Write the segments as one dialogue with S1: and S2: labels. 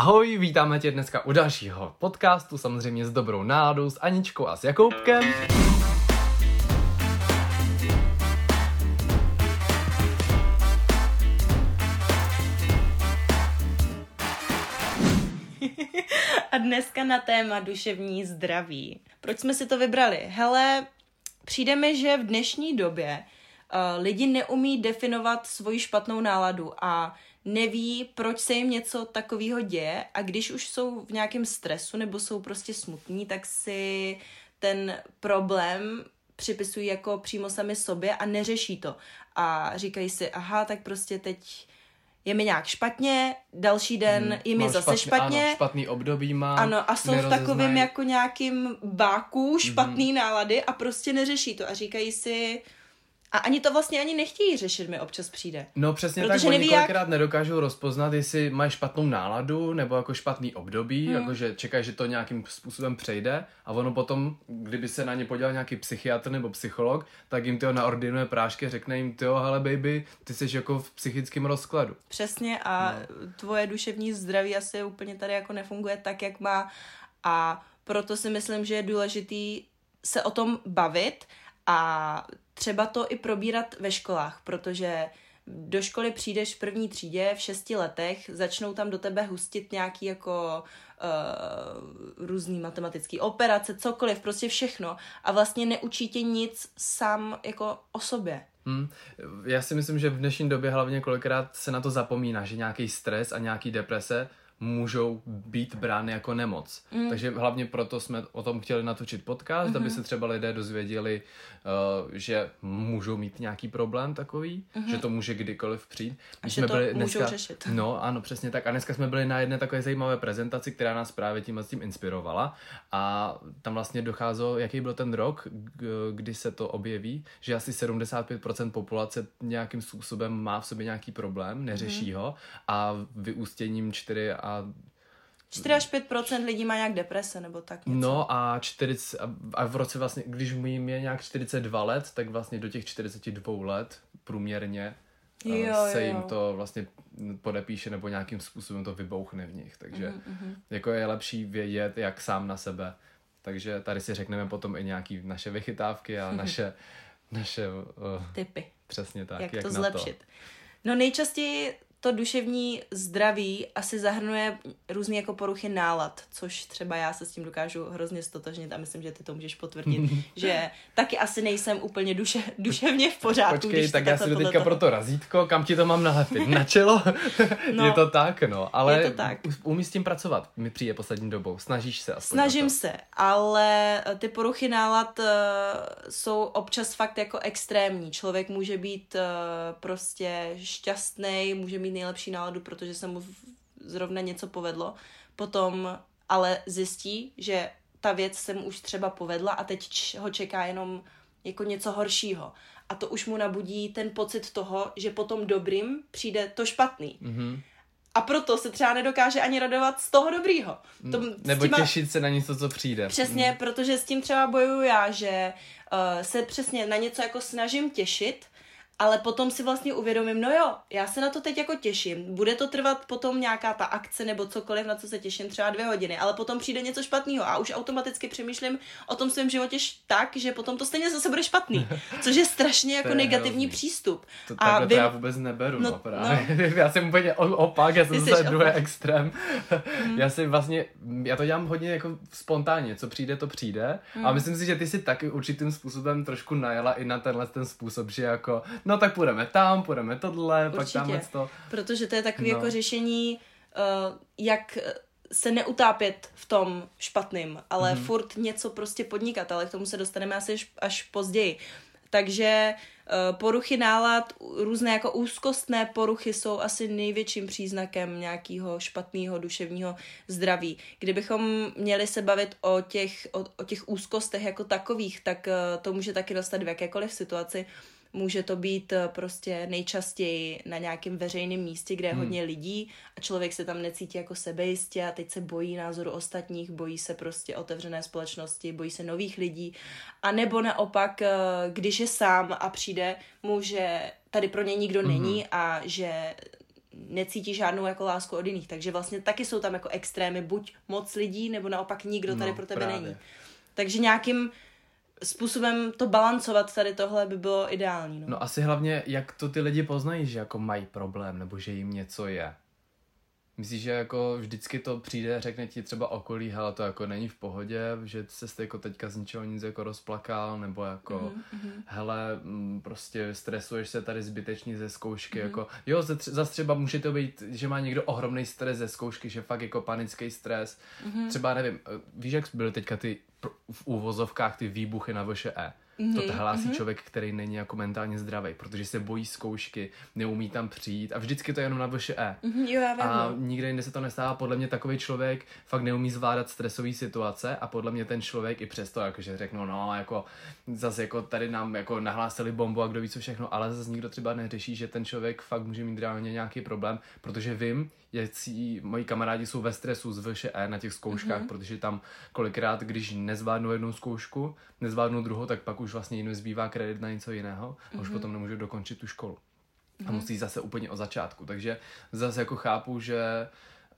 S1: Ahoj, vítáme tě dneska u dalšího podcastu, samozřejmě s dobrou náladou, s Aničkou a s Jakoubkem.
S2: A dneska na téma duševní zdraví. Proč jsme si to vybrali? Hele, přijde mi, že v dnešní době uh, lidi neumí definovat svoji špatnou náladu a neví, proč se jim něco takového děje a když už jsou v nějakém stresu nebo jsou prostě smutní, tak si ten problém připisují jako přímo sami sobě a neřeší to. A říkají si, aha, tak prostě teď je mi nějak špatně, další den hmm, je mi
S1: Mám
S2: zase špatně.
S1: Ano, špatný období mám.
S2: Ano, a jsou v takovém jako nějakým báku špatný mm-hmm. nálady a prostě neřeší to a říkají si, a ani to vlastně ani nechtějí řešit, mi občas přijde.
S1: No přesně Protože tak, oni kolikrát jak... nedokážou rozpoznat, jestli mají špatnou náladu nebo jako špatný období, hmm. jakože čekají, že to nějakým způsobem přejde a ono potom, kdyby se na ně podíval nějaký psychiatr nebo psycholog, tak jim to naordinuje prášky a řekne jim, tyjo, hele baby, ty jsi jako v psychickém rozkladu.
S2: Přesně a no. tvoje duševní zdraví asi úplně tady jako nefunguje tak, jak má a proto si myslím, že je důležitý se o tom bavit a třeba to i probírat ve školách, protože do školy přijdeš v první třídě v šesti letech, začnou tam do tebe hustit nějaký jako uh, různý matematický operace, cokoliv, prostě všechno a vlastně neučí tě nic sám jako o sobě.
S1: Hmm. Já si myslím, že v dnešní době hlavně kolikrát se na to zapomíná, že nějaký stres a nějaký deprese můžou být brány jako nemoc. Mm. Takže hlavně proto jsme o tom chtěli natočit podcast, mm-hmm. aby se třeba lidé dozvěděli, uh, že můžou mít nějaký problém takový, mm-hmm. že to může kdykoliv přijít.
S2: A že jsme to byli dneska, můžou řešit.
S1: No, ano, přesně tak. A dneska jsme byli na jedné takové zajímavé prezentaci, která nás právě tím tím inspirovala. A tam vlastně docházelo, jaký byl ten rok, kdy se to objeví, že asi 75% populace nějakým způsobem má v sobě nějaký problém, neřeší mm-hmm. ho a vyústěním 4 a a
S2: 4 až 5 lidí má nějak deprese nebo tak něco.
S1: No a, 40, a v roce vlastně, když jim je nějak 42 let, tak vlastně do těch 42 let průměrně eh, jo, se jim jo. to vlastně podepíše nebo nějakým způsobem to vybouchne v nich. Takže mm-hmm. jako je lepší vědět, jak sám na sebe. Takže tady si řekneme potom i nějaký naše vychytávky a naše, naše uh,
S2: typy.
S1: Přesně tak.
S2: Jak, jak to zlepšit. To. No nejčastěji to duševní zdraví asi zahrnuje různé jako poruchy nálad, což třeba já se s tím dokážu hrozně stotožnit a myslím, že ty to můžeš potvrdit, že taky asi nejsem úplně duše, duševně v pořádku.
S1: Počkej, tak já si teďka pro to razítko, kam ti to mám nalepit? Na čelo? no, je to tak, no, ale je to tak. umí s tím pracovat, mi přijde poslední dobou, snažíš se aspoň
S2: Snažím se, ale eh, ty poruchy nálad uh, jsou občas fakt jako extrémní. Člověk může být uh, prostě šťastný, může mít mít nejlepší náladu, protože se mu zrovna něco povedlo, potom ale zjistí, že ta věc se mu už třeba povedla a teď ho čeká jenom jako něco horšího. A to už mu nabudí ten pocit toho, že po tom dobrým přijde to špatný. Mm-hmm. A proto se třeba nedokáže ani radovat z toho dobrýho.
S1: To, Nebo těma... těšit se na něco, co přijde.
S2: Přesně, mm. protože s tím třeba bojuju já, že uh, se přesně na něco jako snažím těšit, ale potom si vlastně uvědomím, no jo, já se na to teď jako těším. Bude to trvat potom nějaká ta akce nebo cokoliv, na co se těším, třeba dvě hodiny, ale potom přijde něco špatného a už automaticky přemýšlím o tom svém životě tak, že potom to stejně zase bude špatný, což je strašně jako je negativní hrozný. přístup.
S1: To, a vím, to já vůbec neberu, no, no právě. No. já jsem úplně opak, já jsem zase druhý extrém. hmm. Já si vlastně, já to dělám hodně jako spontánně, co přijde, to přijde. Hmm. A myslím si, že ty si taky určitým způsobem trošku najela i na tenhle ten způsob, že jako no tak půjdeme tam, půjdeme tohle, Určitě, pak tamhle to.
S2: protože to je takové no. jako řešení, uh, jak se neutápět v tom špatným, ale mm-hmm. furt něco prostě podnikat, ale k tomu se dostaneme asi až, až později. Takže uh, poruchy nálad, různé jako úzkostné poruchy jsou asi největším příznakem nějakého špatného duševního zdraví. Kdybychom měli se bavit o těch, o, o těch úzkostech jako takových, tak uh, to může taky dostat v jakékoliv situaci. Uh, Může to být eh, prostě nejčastěji na nějakém veřejném místě, kde je hmm. hodně lidí a člověk se tam necítí jako sebejistě a teď se bojí názoru ostatních, bojí se prostě otevřené společnosti, bojí se nových lidí. A nebo naopak, eh, když je sám a přijde mu, že tady pro něj nikdo hmm není a že necítí žádnou jako lásku od jiných. Takže vlastně taky jsou tam jako extrémy, buď moc lidí, nebo naopak nikdo tady no, pro tebe právě. není. Takže nějakým způsobem to balancovat tady tohle by bylo ideální.
S1: No. no asi hlavně, jak to ty lidi poznají, že jako mají problém, nebo že jim něco je. Myslíš, že jako vždycky to přijde, řekne ti třeba okolí, hele, to jako není v pohodě, že se jako teďka z ničeho nic jako rozplakal, nebo jako, mm-hmm. hele, mm, prostě stresuješ se tady zbytečně ze zkoušky, mm-hmm. jako, jo, zase třeba může to být, že má někdo ohromný stres ze zkoušky, že fakt jako panický stres, mm-hmm. třeba nevím, eh, víš, jak byly teďka ty v úvozovkách ty výbuchy na VŠE, Mm-hmm, to hlásí mm-hmm. člověk, který není jako mentálně zdravý, protože se bojí zkoušky, neumí tam přijít a vždycky to je jenom na VŠE.
S2: Mm-hmm, jo, já.
S1: A nikde jinde se to nestává. Podle mě takový člověk fakt neumí zvládat stresové situace a podle mě ten člověk i přesto, jakože řeknu, no, jako zase jako tady nám jako nahlásili bombu a kdo ví co všechno, ale zase nikdo třeba neřeší, že ten člověk fakt může mít reálně nějaký problém, protože vím, jaký moji kamarádi jsou ve stresu z VŠE na těch zkouškách, mm-hmm. protože tam kolikrát, když nezvládnou jednu zkoušku, nezvládnou druhou, tak pak už vlastně jim zbývá kredit na něco jiného a mm-hmm. už mhm. potom nemůžou dokončit tu školu. Mm-hmm. A mhm. musí zase úplně od začátku. Takže zase jako chápu, že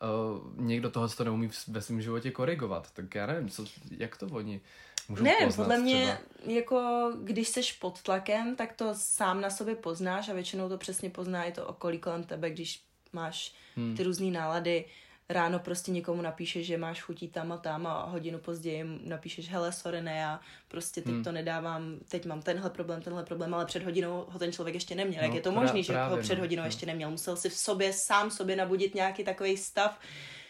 S1: uh, někdo toho to neumí ve svém životě korigovat. Tak já nevím, co, jak to oni můžou
S2: Ne, poznat podle mě, třeba? jako když seš pod tlakem, tak to sám na sobě poznáš a většinou to přesně pozná i to okolí kolem tebe, když máš hmm. ty různé nálady. Ráno prostě někomu napíšeš, že máš chutí tam a tam a hodinu později napíšeš, hele, sorry, ne, já prostě teď hmm. to nedávám, teď mám tenhle problém, tenhle problém, ale před hodinou ho ten člověk ještě neměl. No, Jak je to možné, že ho před no. hodinou no. ještě neměl? Musel si v sobě, sám sobě nabudit nějaký takový stav,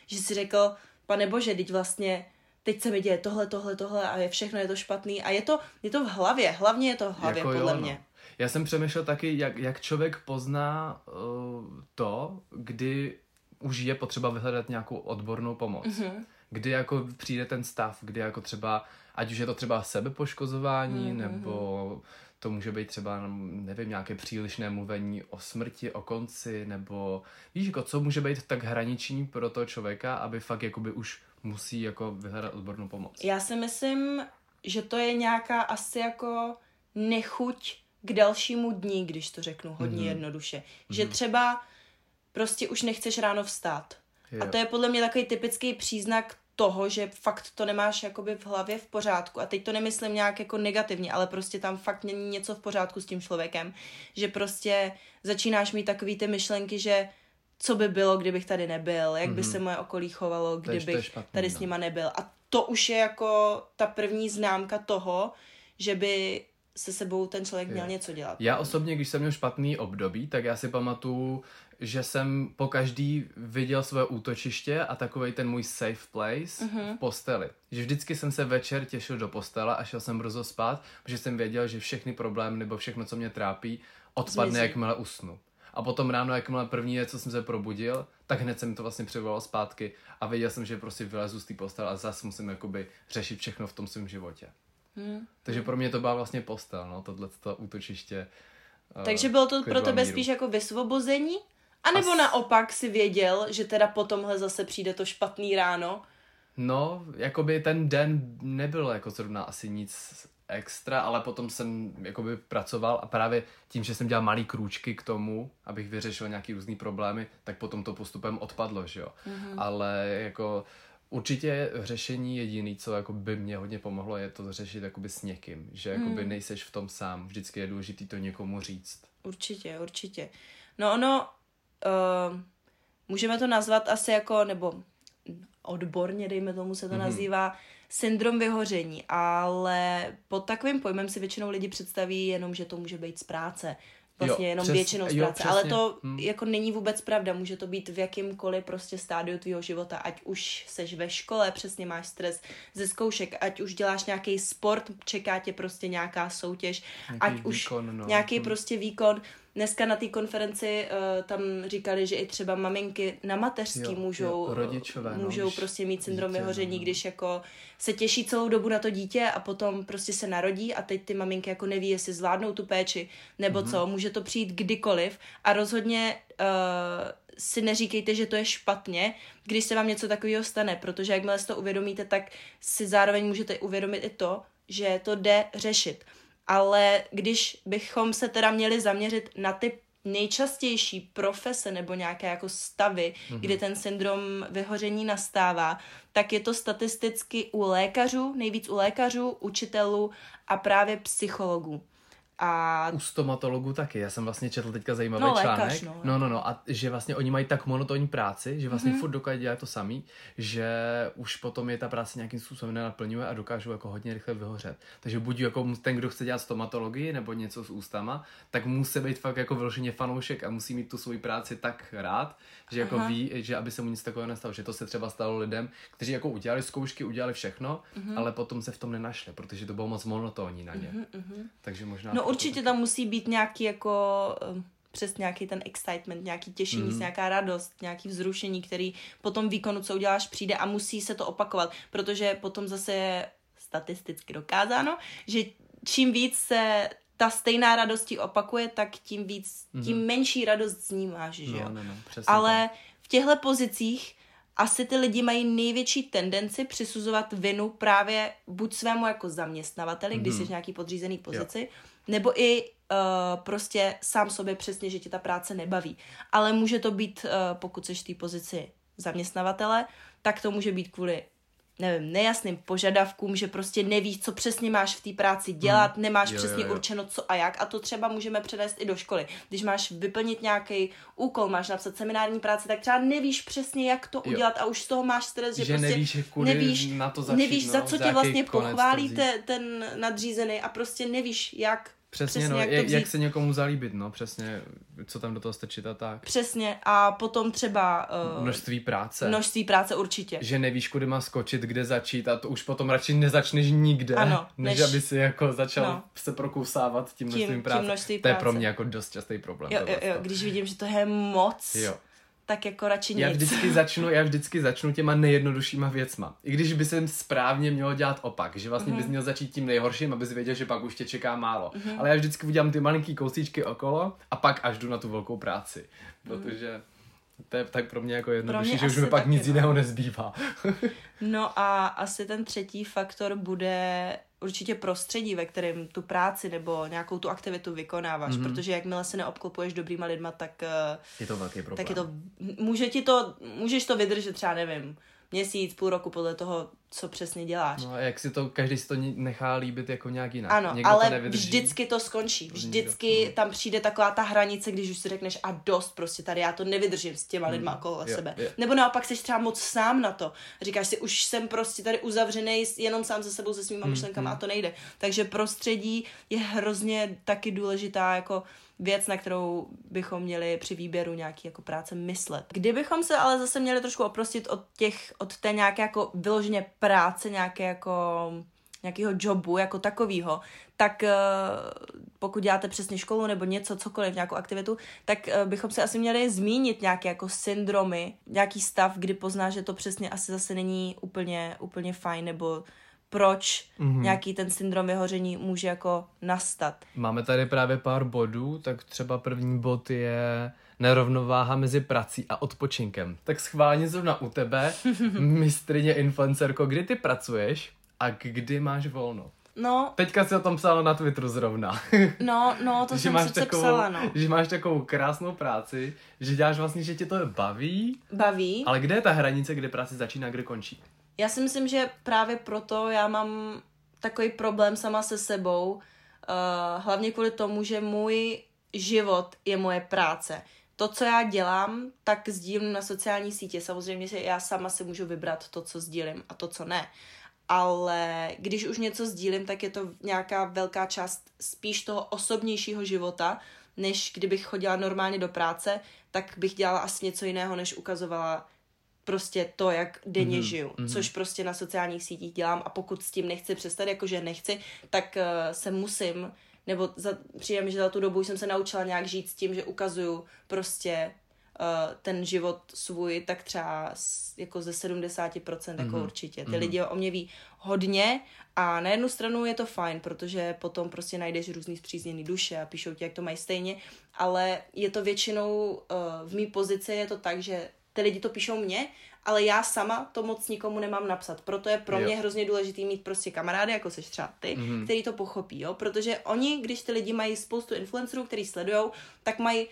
S2: že si řekl, pane bože, teď vlastně teď se mi děje tohle, tohle, tohle a je všechno je to špatný a je to, je to v hlavě, hlavně je to v hlavě, jako podle jo, no. mě.
S1: Já jsem přemýšlel taky, jak, jak člověk pozná uh, to, kdy už je potřeba vyhledat nějakou odbornou pomoc. Mm-hmm. Kdy jako přijde ten stav, kdy jako třeba, ať už je to třeba sebepoškozování, mm-hmm. nebo to může být třeba, nevím, nějaké přílišné mluvení o smrti, o konci, nebo víš, jako co může být tak hraniční pro toho člověka, aby fakt jakoby už musí jako vyhledat odbornou pomoc.
S2: Já si myslím, že to je nějaká asi jako nechuť k dalšímu dní, když to řeknu hodně mm-hmm. jednoduše. Mm-hmm. Že třeba prostě už nechceš ráno vstát. Jo. A to je podle mě takový typický příznak toho, že fakt to nemáš jakoby v hlavě v pořádku. A teď to nemyslím nějak jako negativně, ale prostě tam fakt není něco v pořádku s tím člověkem. Že prostě začínáš mít takový ty myšlenky, že co by bylo, kdybych tady nebyl, jak mm-hmm. by mhm. se moje okolí chovalo, kdybych špatný, tady no. s nima nebyl. A to už je jako ta první známka toho, že by se sebou ten člověk měl jo. něco dělat.
S1: Já osobně, když jsem měl špatný období, tak já si pamatuju, že jsem po každý viděl své útočiště a takový ten můj safe place mm-hmm. v posteli. Že vždycky jsem se večer těšil do postele a šel jsem brzo spát, protože jsem věděl, že všechny problémy nebo všechno, co mě trápí, odpadne, Zmizí. jakmile usnu. A potom ráno, jakmile první je, co jsem se probudil, tak hned jsem to vlastně přivolal zpátky a věděl jsem, že prostě vylezu z té postele a zase musím jakoby řešit všechno v tom svém životě. Hmm. Takže pro mě to byla vlastně postel, no, tohle to útočiště.
S2: Eh, Takže bylo to pro tebe míru. spíš jako vysvobození? A nebo As... naopak si věděl, že teda po tomhle zase přijde to špatný ráno?
S1: No, jakoby ten den nebyl jako zrovna asi nic extra, ale potom jsem jakoby pracoval a právě tím, že jsem dělal malý krůčky k tomu, abych vyřešil nějaký různý problémy, tak potom to postupem odpadlo, že jo. Mm-hmm. Ale jako Určitě řešení jediný, co jako by mě hodně pomohlo, je to řešit jakoby s někým, že jakoby hmm. nejseš v tom sám, vždycky je důležité to někomu říct.
S2: Určitě, určitě. No ono, uh, můžeme to nazvat asi jako, nebo odborně, dejme tomu se to mm-hmm. nazývá, syndrom vyhoření, ale pod takovým pojmem si většinou lidi představí jenom, že to může být z práce, vlastně jo, jenom přes, většinou z práce. Jo, ale to hmm. jako není vůbec pravda. Může to být v jakýmkoliv prostě stádiu tvýho života, ať už seš ve škole, přesně máš stres ze zkoušek, ať už děláš nějaký sport, čeká tě prostě nějaká soutěž, nějaký ať výkon, už no. nějaký hmm. prostě výkon. Dneska na té konferenci uh, tam říkali, že i třeba maminky na mateřský jo, můžou, jo, rodičové, no, můžou no, prostě mít syndrom vyhoření, no. když jako se těší celou dobu na to dítě a potom prostě se narodí a teď ty maminky jako neví, jestli zvládnou tu péči nebo mm-hmm. co. Může to přijít kdykoliv a rozhodně uh, si neříkejte, že to je špatně, když se vám něco takového stane, protože jakmile si to uvědomíte, tak si zároveň můžete uvědomit i to, že to jde řešit ale když bychom se teda měli zaměřit na ty nejčastější profese nebo nějaké jako stavy, mm-hmm. kde ten syndrom vyhoření nastává, tak je to statisticky u lékařů, nejvíc u lékařů, učitelů a právě psychologů. A...
S1: U stomatologů taky. Já jsem vlastně četl teďka zajímavý no, článek. Lékař, no. no, no, no. A že vlastně oni mají tak monotónní práci, že vlastně mm-hmm. furt dokáží dělat to samý, že už potom je ta práce nějakým způsobem nenaplňuje a dokážou jako hodně rychle vyhořet. Takže buď jako ten, kdo chce dělat stomatologii nebo něco s ústama, tak musí být fakt jako vyloženě fanoušek a musí mít tu svoji práci tak rád, že jako Aha. ví, že aby se mu nic takového nestalo. Že to se třeba stalo lidem, kteří jako udělali zkoušky, udělali všechno, mm-hmm. ale potom se v tom nenašli, protože to bylo moc monotónní na ně. Mm-hmm. Takže možná.
S2: No určitě tam musí být nějaký jako eh, přes nějaký ten excitement, nějaký těšení, mm. nějaká radost, nějaký vzrušení, který po tom výkonu, co uděláš, přijde a musí se to opakovat, protože potom zase je statisticky dokázáno, že čím víc se ta stejná radost ti opakuje, tak tím víc, mm. tím menší radost z ní máš, že no, jo? No, no, Ale tak. v těchto pozicích asi ty lidi mají největší tendenci přisuzovat vinu právě buď svému jako zaměstnavateli, mm. když jsi v nějaký podřízený pozici, jo nebo i uh, prostě sám sobě přesně, že ti ta práce nebaví. Ale může to být, uh, pokud jsi v té pozici zaměstnavatele, tak to může být kvůli nevím, nejasným požadavkům, že prostě nevíš, co přesně máš v té práci dělat, hmm. nemáš jo, přesně jo, jo. určeno co a jak a to třeba můžeme předést i do školy. Když máš vyplnit nějaký úkol, máš napsat seminární práci, tak třeba nevíš přesně, jak to udělat jo. a už z toho máš stres, že, že prostě
S1: nevíš, nevíš, na to začít,
S2: nevíš no, za co tě vlastně pochválí te, ten nadřízený a prostě nevíš, jak
S1: Přesně, přesně no, jak, jak, se někomu zalíbit, no, přesně, co tam do toho strčit a tak.
S2: Přesně, a potom třeba...
S1: Uh, množství práce.
S2: Množství práce určitě.
S1: Že nevíš, kudy má skočit, kde začít a to už potom radši nezačneš nikde, ano, než, než aby si jako začal no. se prokousávat tím množstvím tím, práce. Tím množství práce. To je pro mě jako dost častý problém.
S2: Jo, jo, jo, když vidím, že to je moc. Jo tak jako radši nic.
S1: Já vždycky začnu, já vždycky začnu těma nejjednoduššíma věcma. I když by se správně mělo dělat opak, že vlastně mm-hmm. bys měl začít tím nejhorším, abys věděl, že pak už tě čeká málo. Mm-hmm. Ale já vždycky udělám ty malinký kousíčky okolo a pak až jdu na tu velkou práci. Mhm. Protože mm. To je tak pro mě jako jednodušší, že už mi pak nic no. jiného nezbývá.
S2: no a asi ten třetí faktor bude určitě prostředí, ve kterém tu práci nebo nějakou tu aktivitu vykonáváš, mm-hmm. protože jakmile se neobklopuješ dobrýma lidma, tak
S1: eh, je to velký problém.
S2: Tak je to, může ti to, můžeš to vydržet třeba, nevím, měsíc, půl roku podle toho, co přesně děláš.
S1: No a jak si to, každý si to nechá líbit jako nějak jinak.
S2: Ano, Někdo ale to vždycky to skončí. Vždycky Nikdo. tam přijde taková ta hranice, když už si řekneš a dost prostě tady, já to nevydržím s těma lidma mm, okolo sebe. Je. Nebo naopak jsi třeba moc sám na to. Říkáš si, už jsem prostě tady uzavřený jenom sám se sebou, se svýma mm, myšlenkama mm. a to nejde. Takže prostředí je hrozně taky důležitá jako věc, na kterou bychom měli při výběru nějaký jako práce myslet. Kdybychom se ale zase měli trošku oprostit od těch, od té nějaké jako vyloženě práce, nějaké jako nějakého jobu jako takového, tak eh, pokud děláte přesně školu nebo něco, cokoliv, nějakou aktivitu, tak eh, bychom se asi měli zmínit nějaké jako syndromy, nějaký stav, kdy pozná, že to přesně asi zase není úplně, úplně fajn, nebo proč mm-hmm. nějaký ten syndrom vyhoření může jako nastat.
S1: Máme tady právě pár bodů, tak třeba první bod je nerovnováha mezi prací a odpočinkem. Tak schválně zrovna u tebe, mistrině influencerko, kdy ty pracuješ a kdy máš volno?
S2: No.
S1: Teďka si o tom psala na Twitteru zrovna.
S2: No, no, to že jsem máš takovou, psala, no.
S1: Že máš takovou krásnou práci, že děláš vlastně, že tě to baví.
S2: Baví.
S1: Ale kde je ta hranice, kde práce začíná a kde končí?
S2: Já si myslím, že právě proto já mám takový problém sama se sebou, uh, hlavně kvůli tomu, že můj život je moje práce. To, co já dělám, tak sdílím na sociální sítě. Samozřejmě, že já sama si můžu vybrat to, co sdílím a to, co ne. Ale když už něco sdílím, tak je to nějaká velká část spíš toho osobnějšího života, než kdybych chodila normálně do práce, tak bych dělala asi něco jiného, než ukazovala prostě to, jak denně mm-hmm. žiju, mm-hmm. což prostě na sociálních sítích dělám a pokud s tím nechci přestat, jakože nechci, tak uh, se musím, nebo za, přijde mi, že za tu dobu jsem se naučila nějak žít s tím, že ukazuju prostě uh, ten život svůj tak třeba z, jako ze 70% mm-hmm. jako mhm. určitě. Ty mm-hmm. lidi o mě ví hodně a na jednu stranu je to fajn, protože potom prostě najdeš různý zpřízněný duše a píšou ti, jak to mají stejně, ale je to většinou uh, v mý pozici je to tak, že ty lidi to píšou mně, ale já sama to moc nikomu nemám napsat. Proto je pro jo. mě hrozně důležitý mít prostě kamarády, jako seš třeba ty, mm-hmm. který to pochopí, jo? Protože oni, když ty lidi mají spoustu influencerů, který sledujou, tak mají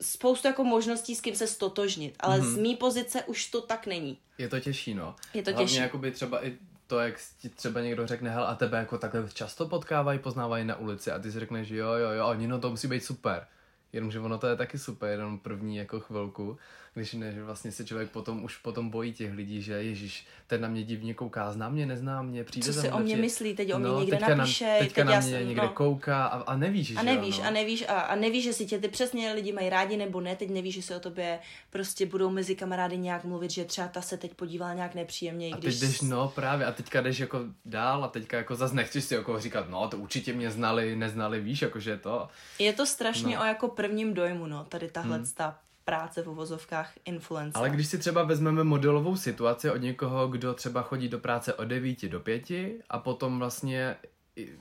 S2: spoustu jako možností, s kým se stotožnit, ale mm-hmm. z mý pozice už to tak není.
S1: Je to těžší, no.
S2: Je to
S1: Hlavně
S2: těžší.
S1: jakoby třeba i to, jak ti třeba někdo řekne, hel, a tebe jako takhle často potkávají, poznávají na ulici a ty si řekneš, jo, jo, jo, oni no to musí být super. Jenomže ono to je taky super, jenom první jako chvilku, když ne, že vlastně se člověk potom už potom bojí těch lidí, že Ježíš, ten na mě divně kouká, zná mě, nezná mě, přijde
S2: Co
S1: za
S2: si o mě myslí, teď o mě
S1: no,
S2: někde
S1: teďka
S2: napíše,
S1: na, teďka
S2: teď
S1: na mě
S2: jsem-
S1: někde
S2: no.
S1: kouká a, a nevíš,
S2: A
S1: že
S2: nevíš,
S1: jo, no.
S2: a nevíš, a, a nevíš, jestli tě ty přesně lidi mají rádi nebo ne, teď nevíš, že se o tobě prostě budou mezi kamarády nějak mluvit, že třeba ta se teď podívala nějak nepříjemně, i
S1: A
S2: když...
S1: teď jdeš, no právě, a teďka jdeš jako dál a teďka jako zase nechceš si jako říkat, no to určitě mě znali, neznali, víš, jakože to.
S2: Je to strašně
S1: No.
S2: o jako prvním dojmu, no, tady tahle hmm. ta práce v uvozovkách influence.
S1: Ale když si třeba vezmeme modelovou situaci od někoho, kdo třeba chodí do práce od 9 do 5 a potom vlastně,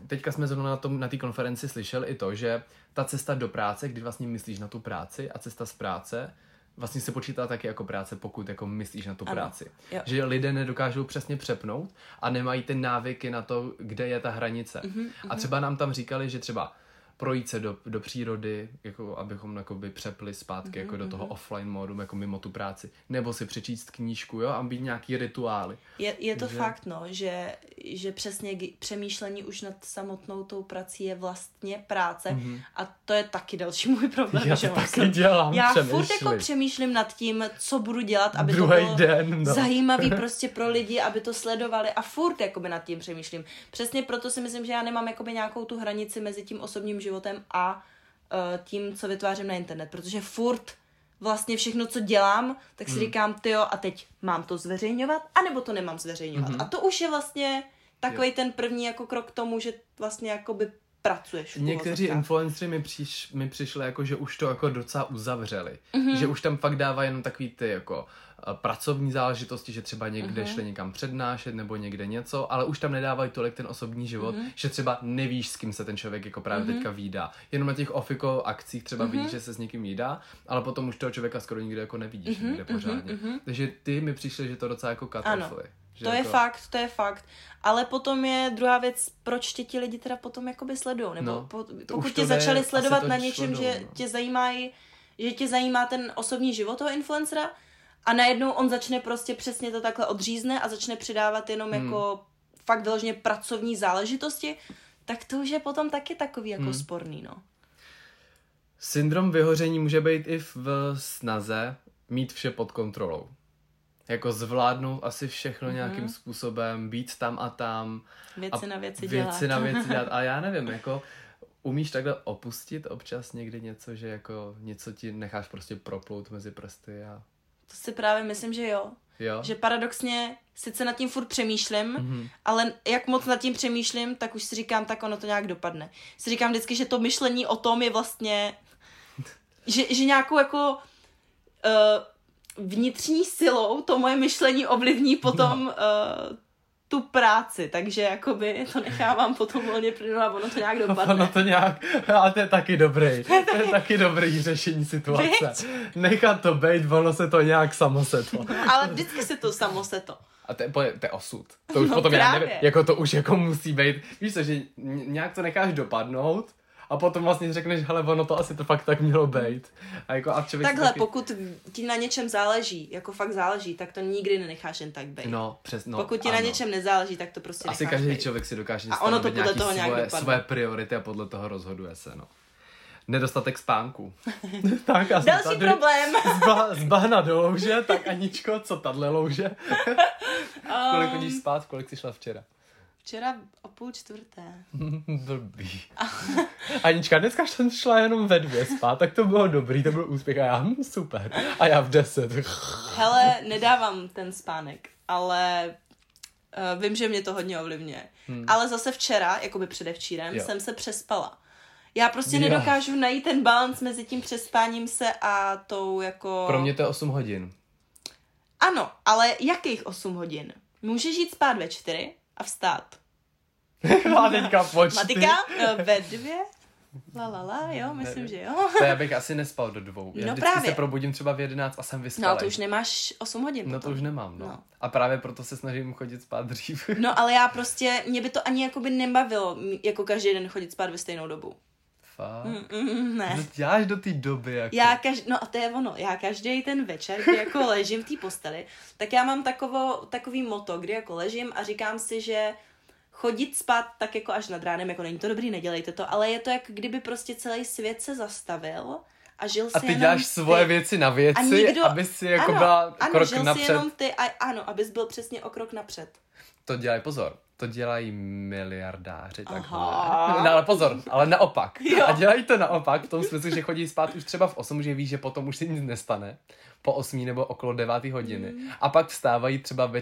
S1: teďka jsme zrovna na tom na té konferenci slyšeli i to, že ta cesta do práce, kdy vlastně myslíš na tu práci a cesta z práce, vlastně se počítá taky jako práce, pokud jako myslíš na tu
S2: Ano,
S1: práci.
S2: jo.
S1: Že lidé nedokážou přesně přepnout a nemají ty návyky na to, kde je ta hranice.
S2: Mhm,
S1: A třeba nám tam říkali, že třeba projít se do, do přírody, jako abychom jakoby přepli zpátky jako do toho offline módu, jako mimo tu práci. Nebo si přečíst knížku, jo, a být nějaký rituály.
S2: Je, je to
S1: Že-
S2: fakt, no, že, že přesně g- přemýšlení už nad samotnou tou prací je vlastně práce mm-hmm. a to je taky další můj problém.
S1: Já
S2: že
S1: to taky dělám,
S2: Já furt
S1: přemýšlím.
S2: jako přemýšlím nad tím, co budu dělat, aby
S1: Druhej
S2: to bylo
S1: den, no.
S2: zajímavý prostě pro lidi, aby to sledovali a furt jakoby nad tím přemýšlím. Přesně proto si myslím, že já nemám jakoby nějakou tu hranici mezi tím osobním životem a uh, tím, co vytvářím na internet, protože furt vlastně všechno, co dělám, tak si
S1: Hmm.
S2: říkám, ty jo, a teď mám to zveřejňovat, anebo to nemám zveřejňovat.
S1: Mhm.
S2: A to už je vlastně takový ten první jako krok k tomu, že vlastně jakoby pracuješ.
S1: Někteří influenceři mi, přiš, mi přišli jako, že už to jako docela uzavřeli.
S2: Mhm.
S1: Mm-hmm. Že už tam fakt dávají jenom takový ty jako eh, pracovní záležitosti, že třeba někde
S2: Mhm.
S1: mm-hmm. šli někam přednášet nebo někde něco, ale už tam nedávají tolik ten osobní život,
S2: Mhm.
S1: mm-hmm. že třeba nevíš, s kým se ten člověk jako právě mm-hmm. teďka výdá. Jenom na těch ofiko akcích třeba mm-hmm.
S2: Mhm.
S1: víš, že se s někým jídá, ale potom už toho člověka skoro nikdy jako nevidíš
S2: Mhm,
S1: mm-hmm. nikde pořádně. Mm-hmm. Takže ty mi přišli, že to docela jako katrofily. Že
S2: To je
S1: jako...
S2: fakt, to je fakt. Ale potom je druhá věc, proč tě ti lidi teda potom jakoby sledujou. Nebo
S1: No,
S2: po, pokud tě začali sledovat na něčem,
S1: dolů,
S2: že
S1: no.
S2: tě zajímají, že tě zajímá ten osobní život toho influencera a najednou on začne prostě přesně to takhle odřízne a začne přidávat jenom
S1: Hmm.
S2: jako fakt vyloženě pracovní záležitosti, tak to už je potom taky takový jako
S1: Hmm.
S2: sporný, no.
S1: Syndrom vyhoření může být i v snaze mít vše pod kontrolou. Jako zvládnout asi všechno mm-hmm. nějakým způsobem, být tam a tam.
S2: Věci
S1: a
S2: na věci
S1: věci
S2: dělat.
S1: na věci dělat. A já nevím, jako umíš takhle opustit občas někdy něco, že jako něco ti necháš prostě proplout mezi prsty a
S2: To si právě myslím, že jo.
S1: jo.
S2: Že paradoxně sice nad tím furt přemýšlím,
S1: Mhm.
S2: mm-hmm. ale jak moc nad tím přemýšlím, tak už si říkám, tak ono to nějak dopadne. Si říkám vždycky, že to myšlení o tom je vlastně, že, že nějakou jako uh, vnitřní silou to moje myšlení ovlivní potom no. uh, tu práci, takže jakoby to nechávám potom volně plynule a ono to nějak dopadne.
S1: Ono to nějak, a to je taky dobrý, to je taky dobrý řešení situace. Nechat to být, ono se to nějak samo setlo.
S2: Ale vždycky se to samo se to.
S1: A to je, to je, osud. To už
S2: No
S1: potom já
S2: právě.
S1: nevím, jako to už jako musí být, víš co, že nějak to necháš dopadnout a potom vlastně řekneš, hele, ono to asi to fakt tak mělo být. A jako a člověk
S2: Takhle,
S1: taky...
S2: pokud ti na něčem záleží, jako fakt záleží, tak to nikdy nenecháš jen tak být.
S1: No, přes, no,
S2: Pokud ti
S1: ano.
S2: na něčem nezáleží, tak to prostě
S1: Asi každý
S2: být.
S1: člověk si dokáže
S2: A ono to podle toho nějak
S1: svoje,
S2: dopadne.
S1: svoje priority a podle toho rozhoduje se, no. Nedostatek spánku. tak a
S2: Další
S1: tady
S2: problém.
S1: Z, ba- z bahna do louže, tak Aničko, co tahle louže? kolik
S2: Um,
S1: chodíš spát, kolik jsi šla včera?
S2: Včera o půl čtvrté.
S1: Blbý. Anička, dneska jsem šla jenom ve dvě spát, tak to bylo dobrý, to byl úspěch a já, hm, super. A já v deset.
S2: Hele, nedávám ten spánek, ale uh, vím, že mě to hodně ovlivňuje. Hmm. Ale zase včera, jakoby předevčírem,
S1: Jo.
S2: jo. jsem se přespala. Já prostě
S1: Jo.
S2: nedokážu najít ten balans mezi tím přespáním se a tou jako...
S1: Pro mě to je 8 hodin.
S2: Ano, ale jakých 8 hodin? Můžeš jít spát ve čtyři a vstát.
S1: a teďka počty.
S2: Matika eh, ve dvě? La la la, jo, myslím, že jo.
S1: To já bych asi nespal do dvou. Já
S2: No
S1: vždycky
S2: právě.
S1: se probudím třeba v 11 a jsem
S2: No,
S1: vyspalý.
S2: ale to už nemáš 8 hodin.
S1: No to
S2: potom.
S1: už nemám, no.
S2: No.
S1: A právě proto se snažím chodit spát dřív.
S2: No, ale já prostě, mě by to ani jakoby nebavilo, m- jako každý den chodit spát ve stejnou dobu.
S1: Fakt?
S2: Mm, mm, ne.
S1: Co děláš do té doby? Jako?
S2: Já každý, no a to je ono, já každý ten večer, kdy jako ležím v té posteli, tak já mám takovo, takový moto, kdy jako ležím a říkám si, že chodit spát tak jako až nad ránem, jako není to dobrý, nedělejte to, ale je to jak kdyby prostě celý svět se zastavil a žil si
S1: A ty děláš
S2: ty.
S1: svoje věci na věci,
S2: a nikdo,
S1: aby si jako
S2: ano,
S1: byla
S2: ano,
S1: krok
S2: žil
S1: napřed.
S2: si jenom ty, a, ano, abys byl přesně o krok napřed.
S1: To dělají pozor. To dělají miliardáři takhle. No, ale pozor, ale naopak.
S2: Jo.
S1: A dělají to naopak, v tom smyslu, že chodí spát už třeba v 8, že ví, že potom už se nic nestane. Po 8 nebo okolo 9 hodiny.
S2: Mm.
S1: A pak vstávají třeba ve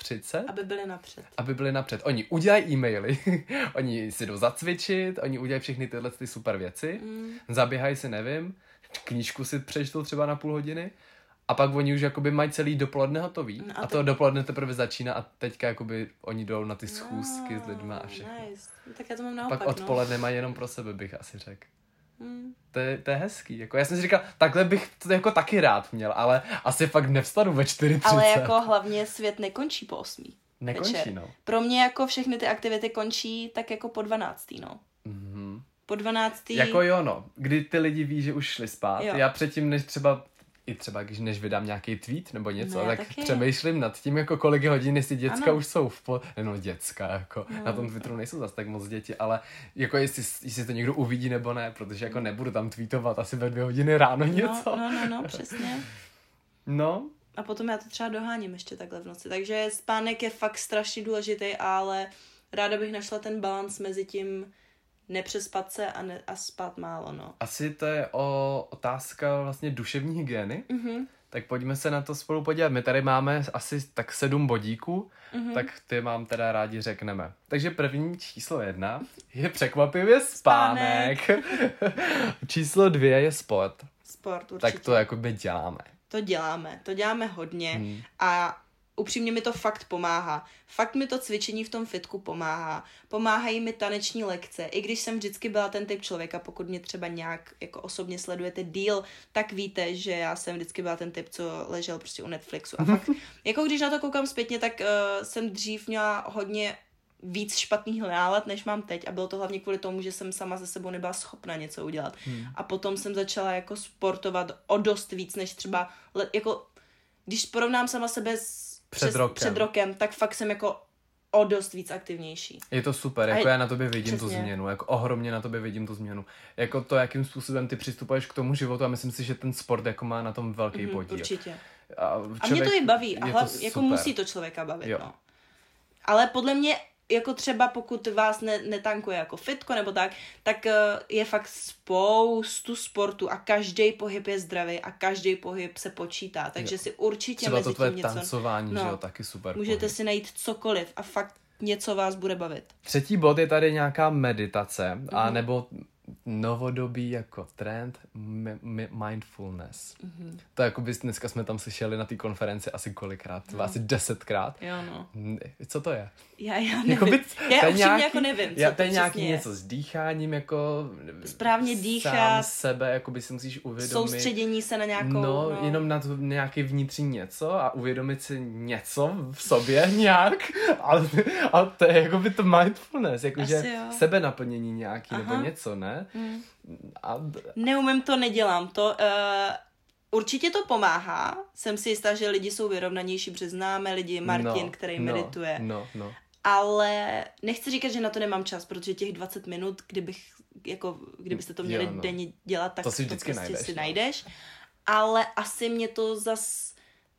S1: 4.30
S2: Aby byli napřed.
S1: aby byli napřed. Oni udělají e-maily, oni si jdou zacvičit, oni udělají všechny tyhle ty super věci,
S2: Mm.
S1: zaběhají si, nevím, knížku si přečtou třeba na půl hodiny a pak oni už jakoby mají celý dopoledne hotový
S2: No
S1: a,
S2: a
S1: to dopoledne teprve začíná a teďka jakoby oni jdou na ty schůzky s lidma a
S2: No,
S1: všechno.
S2: Nice. Tak já to mám naopak,
S1: Pak odpoledne mají jenom pro sebe, bych asi řekl.
S2: No. Mm.
S1: To je, to je hezký. Jako já jsem si říkal, takhle bych to jako taky rád měl, ale asi fakt nevstanu ve 4.30.
S2: Ale jako hlavně svět nekončí po osmí.
S1: Nekončí,
S2: večer.
S1: no.
S2: Pro mě jako všechny ty aktivity končí tak jako po 12. no.
S1: Mhm.
S2: Po 12.
S1: Jako jo, no. Kdy ty lidi ví, že už šli spát.
S2: Jo.
S1: Já předtím, než třeba i třeba, když než vydám nějaký tweet nebo něco,
S2: No,
S1: tak
S2: taky.
S1: přemýšlím nad tím, jako kolik hodin, jestli děcka
S2: Ano.
S1: už jsou v po... No děcka, jako
S2: No.
S1: na tom Twitteru nejsou zase tak moc děti, ale jako jestli, jestli to někdo uvidí nebo ne, protože jako nebudu tam tweetovat asi ve dvě hodiny ráno něco.
S2: No, no, no, no, přesně.
S1: no
S2: A potom já to třeba doháním ještě takhle v noci. Takže spánek je fakt strašně důležitý, ale ráda bych našla ten balans mezi tím nepřespat se a, ne, a spát málo, no.
S1: asi to je o otázka vlastně duševní hygieny.
S2: Mhm.
S1: Tak pojďme se na to spolu podívat. My tady máme asi tak sedm bodíků,
S2: Mhm.
S1: tak ty mám teda rádi řekneme. Takže první číslo jedna je překvapivě spánek. číslo dvě je sport.
S2: Sport určitě.
S1: Tak to jakoby děláme.
S2: To děláme, to děláme hodně
S1: Hmm.
S2: a upřímně mi to fakt pomáhá. Fakt mi to cvičení v tom fitku pomáhá. Pomáhají mi taneční lekce. I když jsem vždycky byla ten typ člověka, pokud mě třeba nějak jako osobně sledujete díl, tak víte, že já jsem vždycky byla ten typ, co ležel prostě u Netflixu. A fakt, jako když na to koukám zpětně, tak uh, jsem dřív měla hodně víc špatných nálad, než mám teď a bylo to hlavně kvůli tomu, že jsem sama ze sebou nebyla schopna něco udělat.
S1: Hmm.
S2: A potom jsem začala jako sportovat o dost víc, než třeba, le- jako, když porovnám sama sebe s,
S1: Před rokem.
S2: před rokem, tak fakt jsem jako o dost víc aktivnější.
S1: Je to super, jako
S2: A-
S1: já na tobě vidím tu
S2: přesně.
S1: změnu, jako ohromně na tobě vidím tu změnu. Jako to, jakým způsobem ty přistupuješ k tomu životu a myslím si, že ten sport jako má na tom velký
S2: Mhm,
S1: podíl.
S2: určitě.
S1: A,
S2: A mě
S1: člověk-
S2: to i baví. A
S1: je
S2: hlav,
S1: to
S2: jako
S1: super.
S2: musí to člověka bavit,
S1: Jo.
S2: no. Ale podle mě, jako třeba pokud vás ne, netankuje jako fitko nebo tak, tak eh, je fakt spoustu sportu a každý pohyb je zdravý a každý pohyb se počítá. Takže
S1: Jo.
S2: si určitě
S1: Třeba
S2: mezi
S1: to tvoje
S2: tím něco...
S1: tancování,
S2: no.
S1: že jo, taky super.
S2: Můžete
S1: pohyb.
S2: si najít cokoliv a fakt něco vás bude bavit.
S1: Třetí bod je tady nějaká meditace,
S2: Mhm.
S1: a nebo novodobý jako trend mi- mi- mindfulness.
S2: Mhm.
S1: To jako bys dneska jsme tam slyšeli na té konferenci asi kolikrát, třeba asi desetkrát.
S2: Jo, no.
S1: Co to je?
S2: Já, já nevím.
S1: Jakoby,
S2: já
S1: to je
S2: upřímně jako nevím, co
S1: já,
S2: to
S1: to je nějaký
S2: je.
S1: něco s dýcháním, jako
S2: Správně
S1: Sám
S2: dýchat,
S1: sebe, jako by si musíš uvědomit.
S2: soustředění se na nějakou...
S1: No,
S2: no,
S1: jenom na to nějaký vnitřní něco a uvědomit si něco v sobě nějak. Ale, ale to je jako by to mindfulness, jakože sebe naplnění nějaký
S2: Aha.
S1: nebo něco, ne?
S2: Hmm.
S1: A,
S2: Neumím to, nedělám to. Uh, určitě to pomáhá. Jsem si jistá, že lidi jsou vyrovnanější, protože známe lidi, Martin,
S1: no,
S2: který
S1: no,
S2: medituje.
S1: No, no.
S2: Ale nechci říkat, že na to nemám čas, protože těch 20 minut, kdybych, jako, kdybyste to měli
S1: Jo, no.
S2: denně dělat, tak
S1: To si
S2: to
S1: vždycky
S2: prostě
S1: najdeš,
S2: si
S1: no.
S2: najdeš. Ale asi mě to zas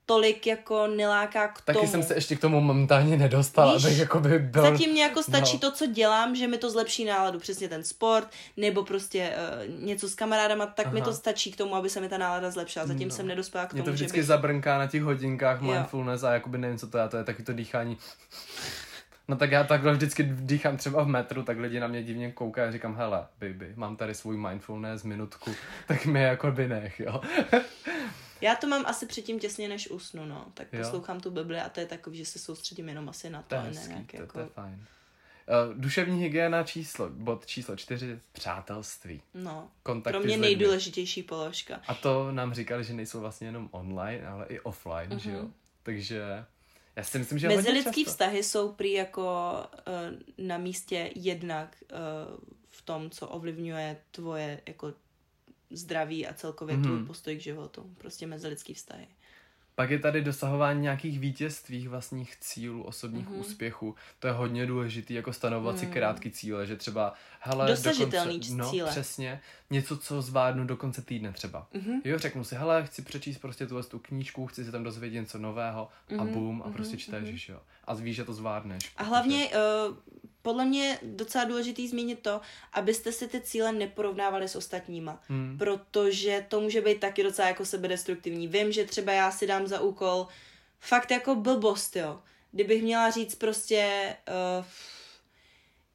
S2: tolik jako neláká k
S1: Taky
S2: tomu.
S1: jsem se ještě k tomu momentálně nedostal,
S2: Víš,
S1: abych jako by byl...
S2: Zatím mě jako stačí
S1: no.
S2: to, co dělám, že mi to zlepší náladu, přesně ten sport, nebo prostě uh, něco s kamarádama, tak mi
S1: Aha.
S2: to stačí k tomu, aby se mi ta nálada zlepšila. Zatím
S1: No.
S2: jsem nedospěla k
S1: Mě
S2: tomu,
S1: to
S2: že
S1: vždycky
S2: bych...
S1: zabrnká na těch hodinkách
S2: Jo.
S1: mindfulness a jakoby nevím, co to je, to je taky to dýchání. No tak já takhle vždycky dýchám třeba v metru, tak lidi na mě divně koukají a říkám, hele, baby, mám tady svůj mindfulness minutku, tak mi jako by nech, jo.
S2: Já to mám asi předtím těsně, než usnu, no. Tak
S1: Jo.
S2: poslouchám tu Bibli a to je takový, že se soustředím jenom asi na to,
S1: To je hezký,
S2: nějak
S1: to,
S2: jako...
S1: to je fajn. Uh, duševní hygiena číslo, bod číslo čtyři, přátelství.
S2: No,
S1: Kontakty
S2: pro mě nejdůležitější položka.
S1: A to nám říkali, že nejsou vlastně jenom online, ale i offline, že jo.
S2: Mhm.
S1: Takže já si myslím, že
S2: Mezilidský vztahy jsou prý jako uh, na místě jednak uh, v tom, co ovlivňuje tvoje jako zdraví a celkově mm-hmm. tvůj mhm. postoj k životu. Prostě mezilidský vztahy.
S1: Pak je tady dosahování nějakých vítězství, vlastních cílů, osobních mm-hmm. úspěchů. To je hodně důležité, jako stanovat mm. si krátký cíle, že třeba, hele,
S2: Dosažitelný dokonce,
S1: no,
S2: cíle.
S1: přesně, něco, co zvládnu do konce týdne třeba. Mm-hmm. Jo, řeknu si, hele, chci přečíst prostě tu, tu knížku, chci si tam dozvědět něco nového mm-hmm. a bum, a prostě čteš, mm-hmm. jo. A víš, že to zvládneš.
S2: A hlavně, uh, podle mě docela důležitý zmínit to, abyste si ty cíle neporovnávali s ostatníma, hmm. protože to může být taky docela jako sebedestruktivní. Vím, že třeba já si dám za úkol fakt jako blbost, jo. Kdybych měla říct prostě uh,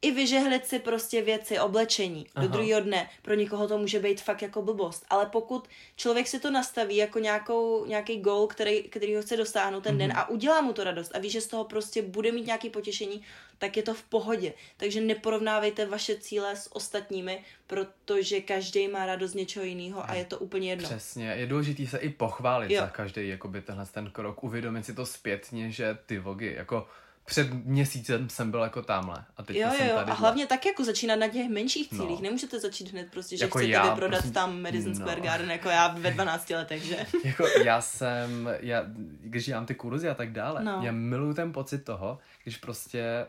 S2: i vyžehlit si prostě věci, oblečení Aha. do druhého dne. Pro někoho to může být fakt jako blbost. Ale pokud člověk si to nastaví jako nějakou, nějaký goal, který, který ho chce dosáhnout ten mm-hmm. den mhm. a udělá mu to radost a ví, že z toho prostě bude mít nějaký potěšení, tak je to v pohodě. Takže neporovnávejte vaše cíle s ostatními, protože každý má radost z něčeho jiného a je to úplně jedno.
S1: Přesně, je důležité se i pochválit jo. za každý jakoby tenhle ten krok, uvědomit si to zpětně, že ty vogy, jako před měsícem jsem byl jako tamhle. A teď
S2: jo,
S1: jsem
S2: jo, tady. A hlavně tak jako začínat na těch menších no. cílích. No. Nemůžete začít hned prostě, že jako chcete já, vyprodat prostě, tam Madison no. Square Garden, jako já ve 12 letech, že?
S1: jako já jsem, já, když dělám ty kurzy a tak dále, no. já miluju ten pocit toho, když prostě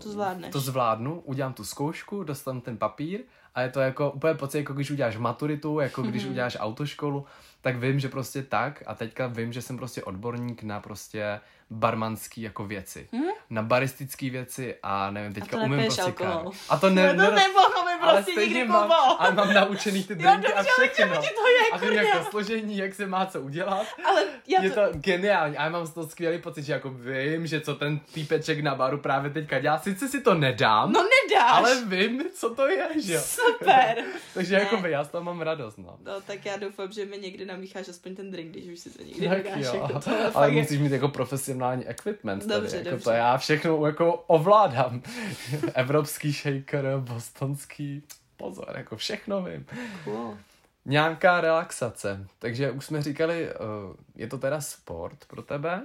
S2: to zvládneš.
S1: To zvládnu, udělám tu zkoušku, dostanu ten papír a je to jako úplně pocit, jako když uděláš maturitu, jako když mm-hmm. uděláš autoškolu, tak vím, že prostě tak a teďka vím, že jsem prostě odborník na prostě barmanský jako věci. Hmm? Na baristický věci a nevím, teďka a umím prostě kávu.
S2: A to ne, no to ne, prostě nikdy
S1: mám, ale mám naučený ty drinky a všechno. To je, a vím jako složení, jak se má co udělat.
S2: Ale já
S1: je to... to geniální a já mám z toho skvělý pocit, že jako vím, že co ten týpeček na baru právě teďka dělá. Sice si to nedám,
S2: no nedáš.
S1: ale vím, co to je, že jo.
S2: Super.
S1: Takže ne. jako by, já z toho mám radost, no.
S2: No, tak já doufám, že mi někdy namícháš aspoň ten drink, když už si to někdy tak.
S1: Jo. Jako to, ale musíš mít jako profesionální equipment. Dobře, tady, jako To já všechno jako ovládám. Evropský shaker, bostonský, pozor, jako všechno vím.
S2: Cool.
S1: Nějaká relaxace. Takže už jsme říkali, eh, je to teda sport pro tebe,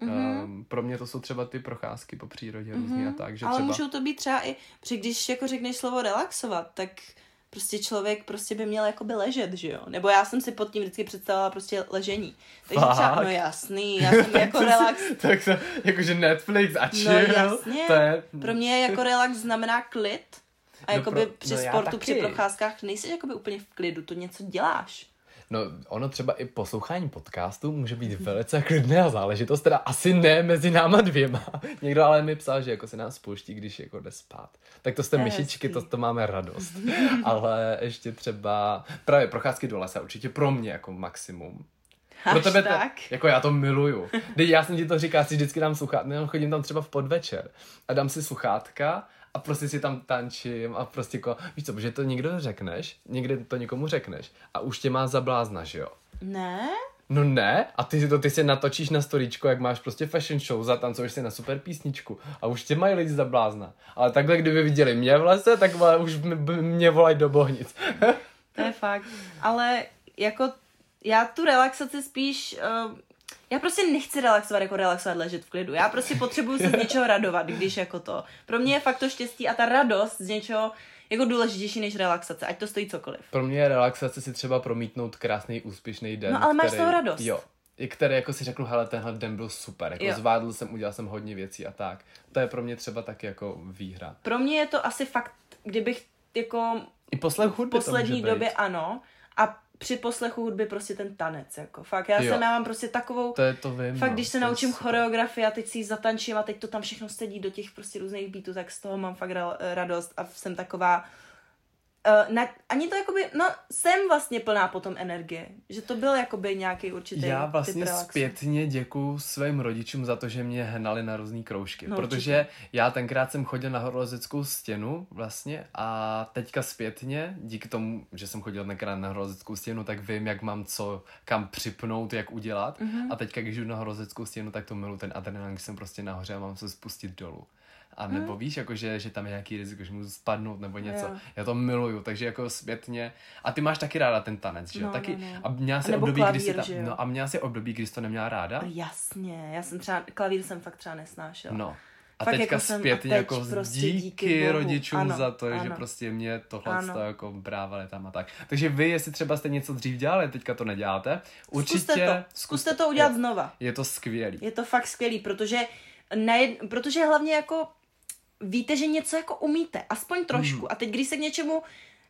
S1: Mm-hmm. Um, pro mě to jsou třeba ty procházky po přírodě mm-hmm. a tak. Že
S2: Ale
S1: třeba...
S2: můžou to být třeba i, protože když jako řekneš slovo relaxovat, tak prostě člověk prostě by měl jakoby ležet, že jo? Nebo já jsem si pod tím vždycky představila prostě ležení. Takže Fakt? třeba, no jasný, já jsem jako relax.
S1: tak to, jakože Netflix a no chill. No
S2: jasně.
S1: To je...
S2: Pro mě jako relax znamená klid. A no jakoby pro, při no sportu, při procházkách nejsi jakoby úplně v klidu, to něco děláš.
S1: No, ono třeba i poslouchání podcastu může být velice klidná záležitost, teda asi ne mezi náma dvěma. Někdo ale mi psal, že jako se nás pouští, když jako jde spát. Tak to jste myšičky, to, to máme radost. ale ještě třeba právě procházky do lesa, určitě pro mě jako maximum.
S2: Pro tebe
S1: to, jako já to miluju. Teď já jsem ti to říkal, si vždycky dám sluchátka, chodím tam třeba v podvečer a dám si sluchátka a prostě si tam tančím a prostě jako, víš co, že to někdo řekneš, někde to někomu řekneš a už tě má za blázna, že jo?
S2: Ne?
S1: No ne, a ty si to ty si natočíš na storičko, jak máš prostě fashion show, zatancuješ si na super písničku a už tě mají lidi za blázna. Ale takhle, kdyby viděli mě v lese, tak už mě volají do bohnic.
S2: to je fakt. Ale jako já tu relaxaci spíš uh, já prostě nechci relaxovat jako relaxovat, ležet v klidu. Já prostě potřebuju se z něčeho radovat, když jako to. Pro mě je fakt to štěstí a ta radost z něčeho jako důležitější než relaxace, ať to stojí cokoliv.
S1: Pro mě je relaxace si třeba promítnout krásný, úspěšný den.
S2: No ale máš který, toho radost.
S1: Jo, i které jako si řeknu, hele, tenhle den byl super, jako jo. zvládl jsem, udělal jsem hodně věcí a tak. To je pro mě třeba tak jako výhra.
S2: Pro mě je to asi fakt, kdybych jako...
S1: I poslech hudby
S2: V poslední době ano. A při poslechu hudby prostě ten tanec, jako fakt. Já jo. jsem, já mám prostě takovou,
S1: to je to vím,
S2: fakt, no, když se naučím choreografii a teď si ji zatančím a teď to tam všechno sedí do těch prostě různých beatů, tak z toho mám fakt radost a jsem taková, Uh, na, ani to jakoby, no jsem vlastně plná potom energie, že to byl jakoby nějaký určitý
S1: Já vlastně zpětně děkuju svým rodičům za to, že mě hnali na různé kroužky, no, protože určitě. já tenkrát jsem chodil na horolezeckou stěnu vlastně a teďka zpětně, díky tomu, že jsem chodil tenkrát na horolezeckou stěnu, tak vím, jak mám co kam připnout, jak udělat mm-hmm. a teďka, když jdu na horolezeckou stěnu, tak to milu ten adrenalin, když jsem prostě nahoře a mám se spustit dolů. A nebo hmm. víš, jako že, že tam je nějaký riziko, že můžu spadnout nebo něco. Jo. Já to miluju, takže jako zpětně. A ty máš taky ráda ten tanec, že jo? No, taky. No, no. A měla si období, klavír, kdy jsi ta, no, a měla si období, kdy jsi to neměla ráda?
S2: Jasně, já jsem třeba, klavír jsem fakt třeba nesnášela.
S1: No. A Fakt teďka jako zpětně jako prostě díky, díky rodičům ano, za to, ano. že prostě mě tohle to jako brávali tam a tak. Takže vy, jestli třeba jste něco dřív dělali, teďka to neděláte, určitě...
S2: Zkuste to, zkuste to udělat je, znova.
S1: Je to skvělý.
S2: Je to fakt skvělý, protože, nejed, protože hlavně jako víte, že něco jako umíte, aspoň trošku. Mm. A teď, když se k něčemu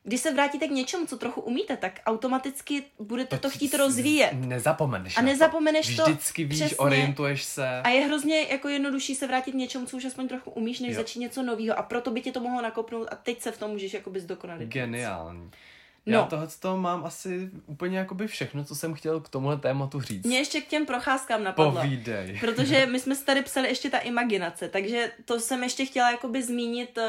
S2: když se vrátíte k něčemu, co trochu umíte, tak automaticky budete to, to chtít rozvíjet.
S1: Nezapomeneš
S2: A nezapomeneš
S1: to. Vždycky víš, přesně. orientuješ se.
S2: A je hrozně jako jednodušší se vrátit k něčemu, co už aspoň trochu umíš, než jo. začít něco nového. A proto by tě to mohlo nakopnout a teď se v tom můžeš jakoby zdokonalit.
S1: Geniální. Já no. tohle toho mám asi úplně jakoby všechno, co jsem chtěl k tomuhle tématu říct.
S2: Mě ještě k těm procházkám napadlo.
S1: Povídej.
S2: Protože my jsme si tady psali ještě ta imaginace, takže to jsem ještě chtěla jakoby zmínit uh,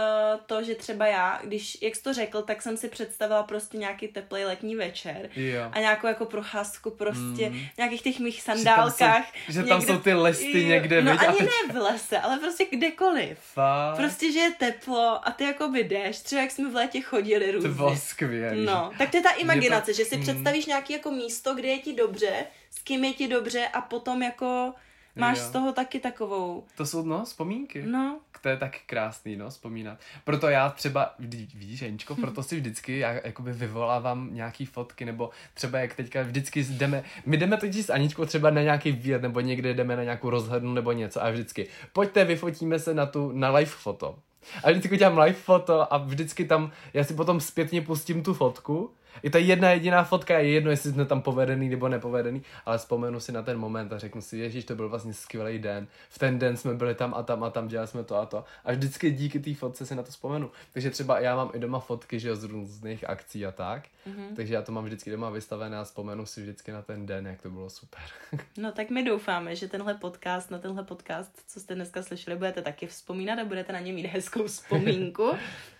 S2: to, že třeba já, když, jak jsi to řekl, tak jsem si představila prostě nějaký teplý letní večer
S1: jo.
S2: a nějakou jako procházku prostě mm. nějakých těch mých sandálkách.
S1: Že tam jsou, že tam někde, jsou ty lesty někde,
S2: No ani ne v lese, ale prostě kdekoliv.
S1: Fakt?
S2: Prostě, že je teplo a ty jakoby jdeš, třeba jak jsme v létě chodili různě. To
S1: bylo skvělé.
S2: No, tak to je ta imaginace, že si mm. představíš nějaký jako místo, kde je ti dobře, s kým je ti dobře a potom jako máš jo. z toho taky takovou...
S1: To jsou, no, vzpomínky.
S2: No.
S1: To je tak krásný, no, vzpomínat. Proto já třeba, víš, Aničko, proto si vždycky, já jakoby vyvolávám nějaký fotky, nebo třeba jak teďka vždycky jdeme, my jdeme totiž s Aničkou třeba na nějaký výlet, nebo někde jdeme na nějakou rozhlednu, nebo něco a vždycky, pojďte, vyfotíme se na tu, na live foto. A vždycky udělám live foto a vždycky tam, já si potom zpětně pustím tu fotku i ta jedna jediná fotka je jedno, jestli jsme tam povedený nebo nepovedený, ale vzpomenu si na ten moment a řeknu si, ježíš, to byl vlastně skvělý den. V ten den jsme byli tam a tam a tam, dělali jsme to a to. A vždycky díky té fotce si na to vzpomenu. Takže třeba já mám i doma fotky, že z různých akcí a tak. Mm-hmm. Takže já to mám vždycky doma vystavené a vzpomenu si vždycky na ten den, jak to bylo super.
S2: no tak my doufáme, že tenhle podcast, na tenhle podcast, co jste dneska slyšeli, budete taky vzpomínat a budete na ně mít hezkou vzpomínku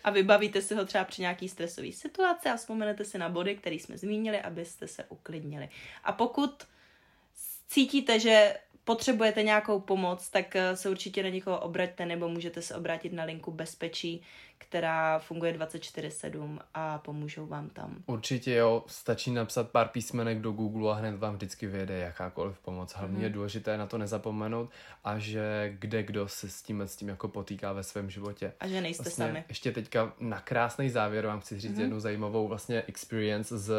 S2: a vybavíte si ho třeba při nějaký stresové situaci a vzpomenete si na body, které jsme zmínili, abyste se uklidnili. A pokud cítíte, že potřebujete nějakou pomoc, tak eh, se určitě na někoho obraťte nebo můžete se obrátit na linku bezpečí, která funguje 24-7 a pomůžou vám tam.
S1: Určitě jo, stačí napsat pár písmenek do Google a hned vám vždycky vyjede jakákoliv pomoc. Hlavně mm. je důležité na to nezapomenout a že kde kdo se s tím, s tím jako potýká ve svém životě.
S2: A že nejste
S1: vlastně
S2: sami.
S1: Ještě teďka na krásný závěr vám chci říct mm. jednu zajímavou vlastně experience z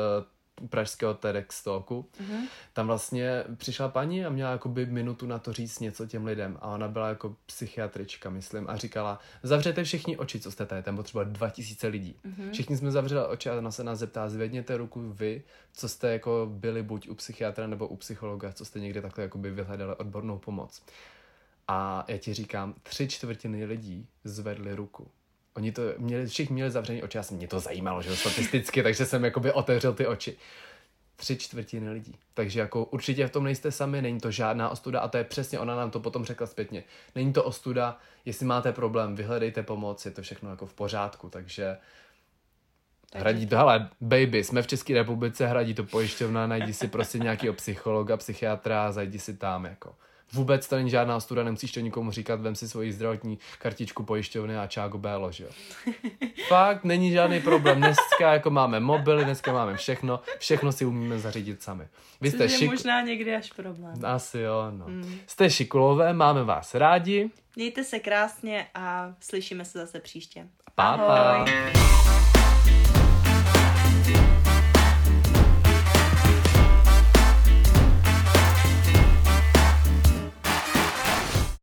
S1: pražského TEDx talku. Mm-hmm. Tam vlastně přišla paní a měla jakoby minutu na to říct něco těm lidem a ona byla jako psychiatrička, myslím, a říkala, zavřete všichni oči, co jste tady, tam bylo třeba 2000 lidí. Mm-hmm. Všichni jsme zavřeli oči a ona se nás zeptá, zvedněte ruku vy, co jste jako byli buď u psychiatra nebo u psychologa, co jste někdy takhle jakoby vyhledali odbornou pomoc. A já ti říkám, tři čtvrtiny lidí zvedli ruku. Oni to měli, všichni měli zavřený oči, já jsem mě to zajímalo, že statisticky, takže jsem jakoby otevřel ty oči. Tři čtvrtiny lidí. Takže jako určitě v tom nejste sami, není to žádná ostuda a to je přesně, ona nám to potom řekla zpětně. Není to ostuda, jestli máte problém, vyhledejte pomoc, je to všechno jako v pořádku, takže Hradí to, hele, baby, jsme v České republice, hradí to pojišťovna, najdi si prostě nějakého psychologa, psychiatra, zajdi si tam, jako. Vůbec to není žádná studa, nemusíš to nikomu říkat, vem si svoji zdravotní kartičku pojišťovny a čágo bélo, že jo. Fakt není žádný problém. Dneska jako máme mobily, dneska máme všechno, všechno si umíme zařídit sami.
S2: Vy jste šik... možná někdy až problém.
S1: Asi jo, no. Mm. Jste šikulové, máme vás rádi.
S2: Mějte se krásně a slyšíme se zase příště.
S1: Pa, pa. Ahoj.